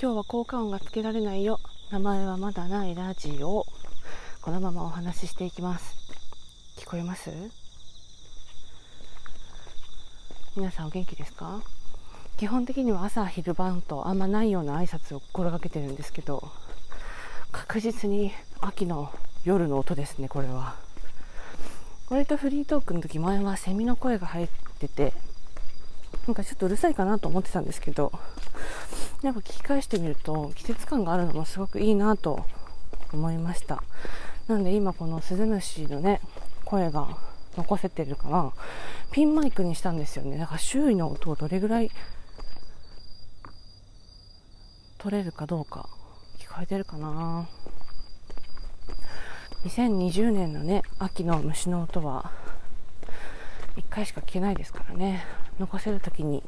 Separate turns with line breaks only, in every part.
今日は効果音がつけられないよ。名前はまだないラジオ。このままお話ししていきます。聞こえます？皆さんお元気ですか？基本的には朝昼晩とあんまないような挨拶を心がけてるんですけど確実に秋の夜の音ですねこれは。割とフリートークの時前はセミの声が入っててなんかちょっとうるさいかなと思ってたんですけどやっぱ聞き返してみると季節感があるのもすごくいいなと思いました。なんで今このスズムシのね声が残せてるからピンマイクにしたんですよね。だから周囲の音をどれぐらい取れるかどうか聞こえてるかな。2020年のね秋の虫の音は1回しか聞けないですからね。残せる時に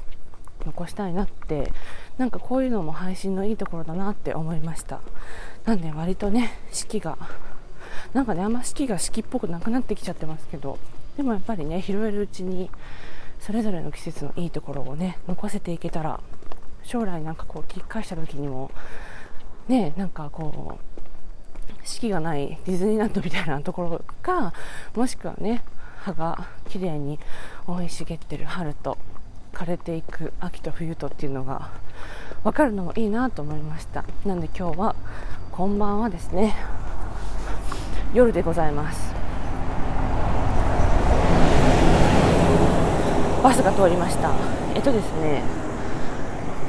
残したいなってなんかこういうのも配信のいいところだなって思いました。なんで割とね四季がなんかねあんま四季が四季っぽくなくなってきちゃってますけどでもやっぱりね拾えるうちにそれぞれの季節のいいところをね残せていけたら将来なんかこう聞き返した時にもねなんかこう四季がないディズニーランドみたいなところかもしくはね葉が綺麗に生い茂ってる春と枯れていく秋と冬とっていうのが分かるのもいいなと思いました。なんで今日はこんばんはですね。夜でございます。バスが通りました。えっとですね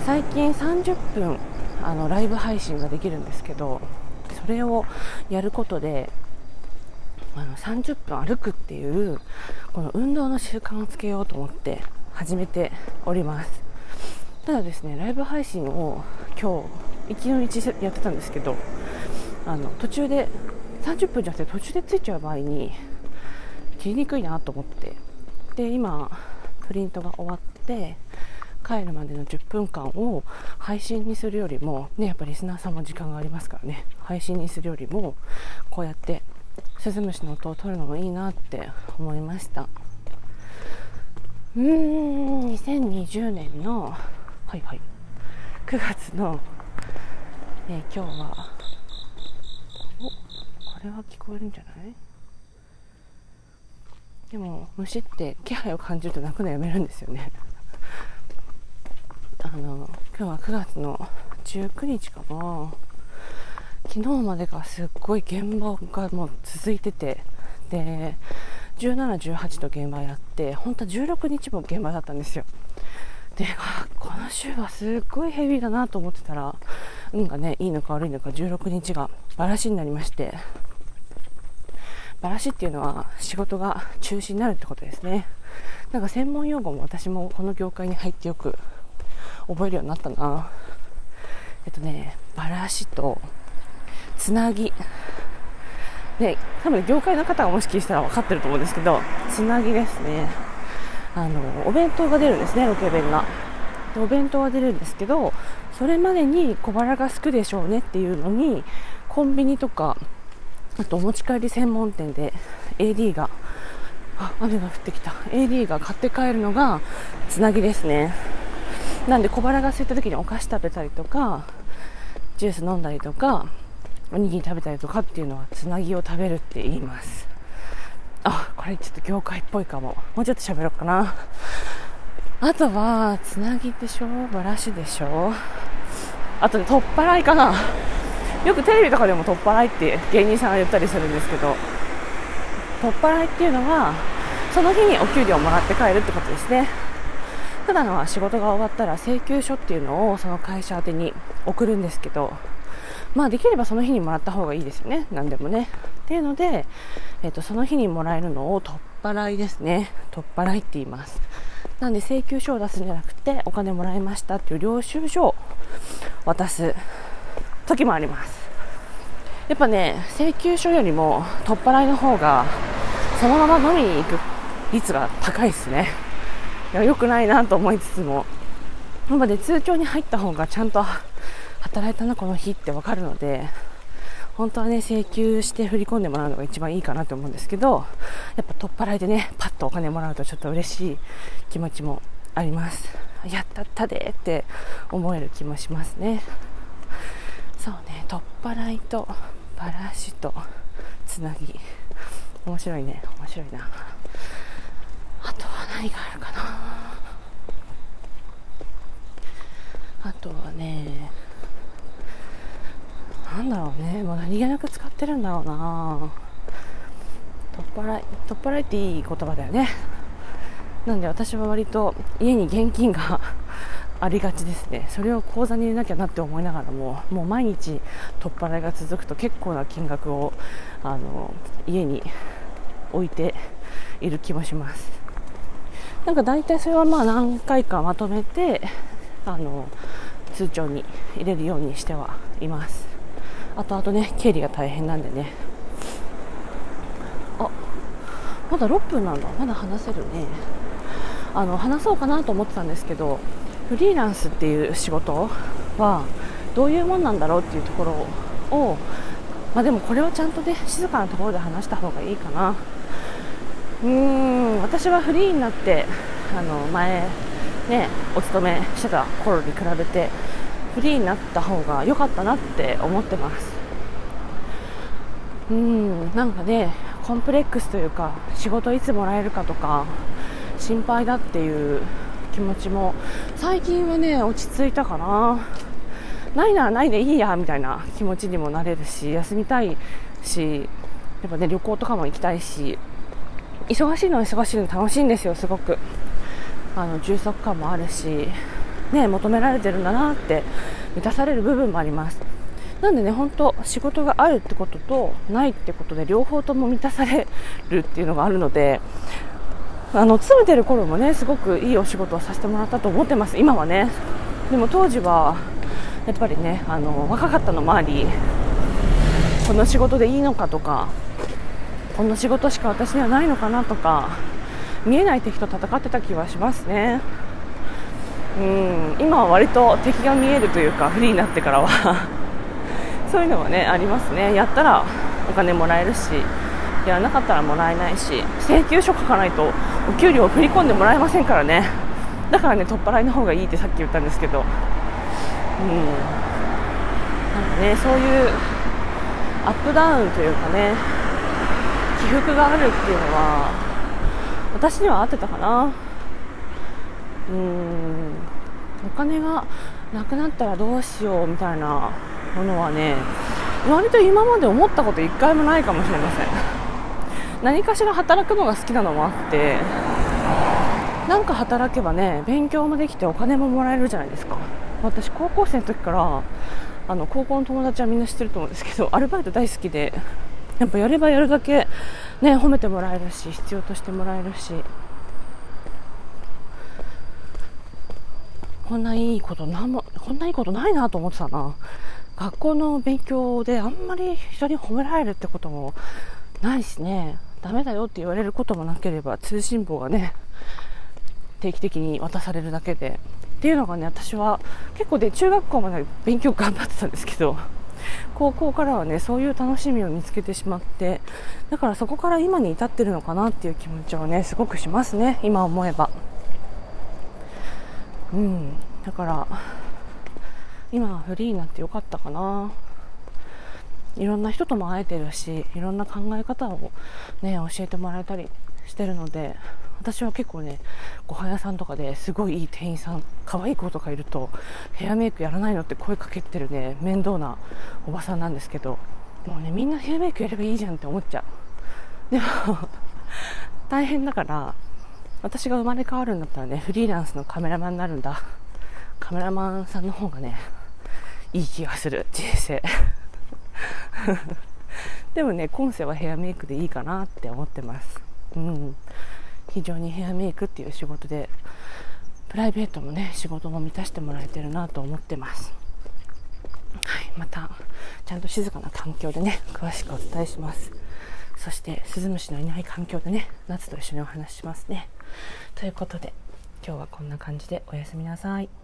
最近30分あのライブ配信ができるんですけどそれをやることであの30分歩くっていうこの運動の習慣をつけようと思って始めております。ただですねライブ配信を今日一の一やってたんですけどあの途中で30分じゃなくて途中でついちゃう場合に切りにくいなと思ってで今プリントが終わって帰るまでの10分間を配信にするよりも、ね、やっぱリスナーさんも時間がありますからね配信にするよりもこうやってスズムシの音を取るのもいいなって思いました。うーん2020年のはいはい9月の、えー、今日はおこれは聞こえるんじゃない？でも虫って気配を感じると鳴くのやめるんですよね。あの今日は9月の19日かな。昨日までがすっごい現場がもう続いててで17、18と現場やって本当は16日も現場だったんですよ。でこの週はすっごいヘビーだなと思ってたら運がねいいのか悪いのか16日がバラシになりましてバラシっていうのは仕事が中止になるってことですね。なんか専門用語も私もこの業界に入ってよく覚えるようになったな。えっとねバラシとつなぎ。で多分業界の方がもし聞いたら分かってると思うんですけどつなぎですね。あのお弁当が出るんですねロケ弁が。でお弁当が出るんですけどそれまでに小腹がすくでしょうねっていうのにコンビニとかあとお持ち帰り専門店で AD があ雨が降ってきた。AD が買って帰るのがつなぎですね。なんで小腹が空いた時にお菓子食べたりとかジュース飲んだりとかおにぎり食べたりとかっていうのはつなぎを食べるって言います。あこれちょっと業界っぽいかも。もうちょっと喋ろうかな。あとはつなぎでしょ？バラシでしょ？あとね取っ払いかな。よくテレビとかでも取っ払いって芸人さんが言ったりするんですけど。取っ払いっていうのはその日にお給料をもらって帰るってことですね。普段は仕事が終わったら請求書っていうのをその会社宛てに送るんですけどまあできればその日にもらった方がいいですよね。何でもね。っていうので、えーと、その日にもらえるのを取っ払いですね。取っ払いって言います。なんで請求書を出すんじゃなくてお金もらいましたっていう領収書を渡す時もあります。やっぱね請求書よりも取っ払いの方がそのまま飲みに行く率が高いですね。いや良くないなと思いつつも。やっぱね通帳に入った方がちゃんと働いたなこの日って分かるので本当はね請求して振り込んでもらうのが一番いいかなと思うんですけどやっぱ取っ払いでねパッとお金もらうとちょっと嬉しい気持ちもあります。やったったでって思える気もしますね。そうね取っ払いとバラシとつなぎ。面白いね面白いな。あとは何があるかな。あとはねなんだろうね。もう何気なく使ってるんだろうな。取っ払い取っ払いっていい言葉だよね。なんで私は割と家に現金がありがちですね。それを口座に入れなきゃなって思いながらももう毎日取っ払いが続くと結構な金額をあの家に置いている気もします。なんか大体それはまあ何回かまとめてあの通帳に入れるようにしてはいます。あとあとね経理が大変なんでね。あまだ6分なんだ。まだ話せるね。あの話そうかなと思ってたんですけどフリーランスっていう仕事はどういうもんなんだろうっていうところを、まあ、でもこれはちゃんとね静かなところで話した方がいいかな。うーん私はフリーになってあの前ねお勤めしてた頃に比べてフリーになった方が良かったなって思ってます。うんなんかねコンプレックスというか仕事いつもらえるかとか心配だっていう気持ちも最近はね落ち着いたかな。ないならないでいいやみたいな気持ちにもなれるし休みたいしやっぱね旅行とかも行きたいし忙しいのは忙しいの楽しいんですよすごく。あの充足感もあるし。ね求められてるんだなって満たされる部分もあります。なんでね本当仕事があるってこととないってことで両方とも満たされるっていうのがあるのであの勤めてる頃もねすごくいいお仕事をさせてもらったと思ってます。今はね。でも当時はやっぱりねあの若かったのもありこの仕事でいいのかとかこの仕事しか私にはないのかなとか見えない敵と戦ってた気はしますね。うん。今は割と敵が見えるというかフリーになってからは。そういうのはねありますね。やったらお金もらえるしやらなかったらもらえないし請求書書かないとお給料を振り込んでもらえませんからね。だからね取っ払いの方がいいってさっき言ったんですけど。うん。なんかねそういうアップダウンというかね起伏があるっていうのは私には合ってたかな。うん。お金がなくなったらどうしようみたいなものはね割と今まで思ったこと一回もないかもしれません。何かしら働くのが好きなのもあってなんか働けばね勉強もできてお金ももらえるじゃないですか。私高校生の時からあの高校の友達はみんな知ってると思うんですけどアルバイト大好きでやっぱやればやるだけね褒めてもらえるし必要としてもらえるしこんないいことなんもこんないいことないなと思ってたな。学校の勉強であんまり人に褒められるってこともないしね。ダメだよって言われることもなければ通信簿がね定期的に渡されるだけで。っていうのがね私は結構で中学校まで勉強頑張ってたんですけど高校からはねそういう楽しみを見つけてしまってだからそこから今に至ってるのかなっていう気持ちはねすごくしますね。今思えば。うん。だから今はフリーになってよかったかな。いろんな人とも会えてるしいろんな考え方をね教えてもらえたりしてるので私は結構ねご飯屋さんとかですごいいい店員さん可愛い子とかいるとヘアメイクやらないのって声かけてるね面倒なおばさんなんですけどもうねみんなヘアメイクやればいいじゃんって思っちゃう。でも大変だから私が生まれ変わるんだったらねフリーランスのカメラマンになるんだ。カメラマンさんの方がねいい気がする人生。でもね今世はヘアメイクでいいかなって思ってます。うん。非常にヘアメイクっていう仕事でプライベートもね仕事も満たしてもらえてるなと思ってます。はいまたちゃんと静かな環境でね詳しくお伝えします。そしてスズムシのいない環境でね夏と一緒にお話ししますね。ということで今日はこんな感じでおやすみなさい。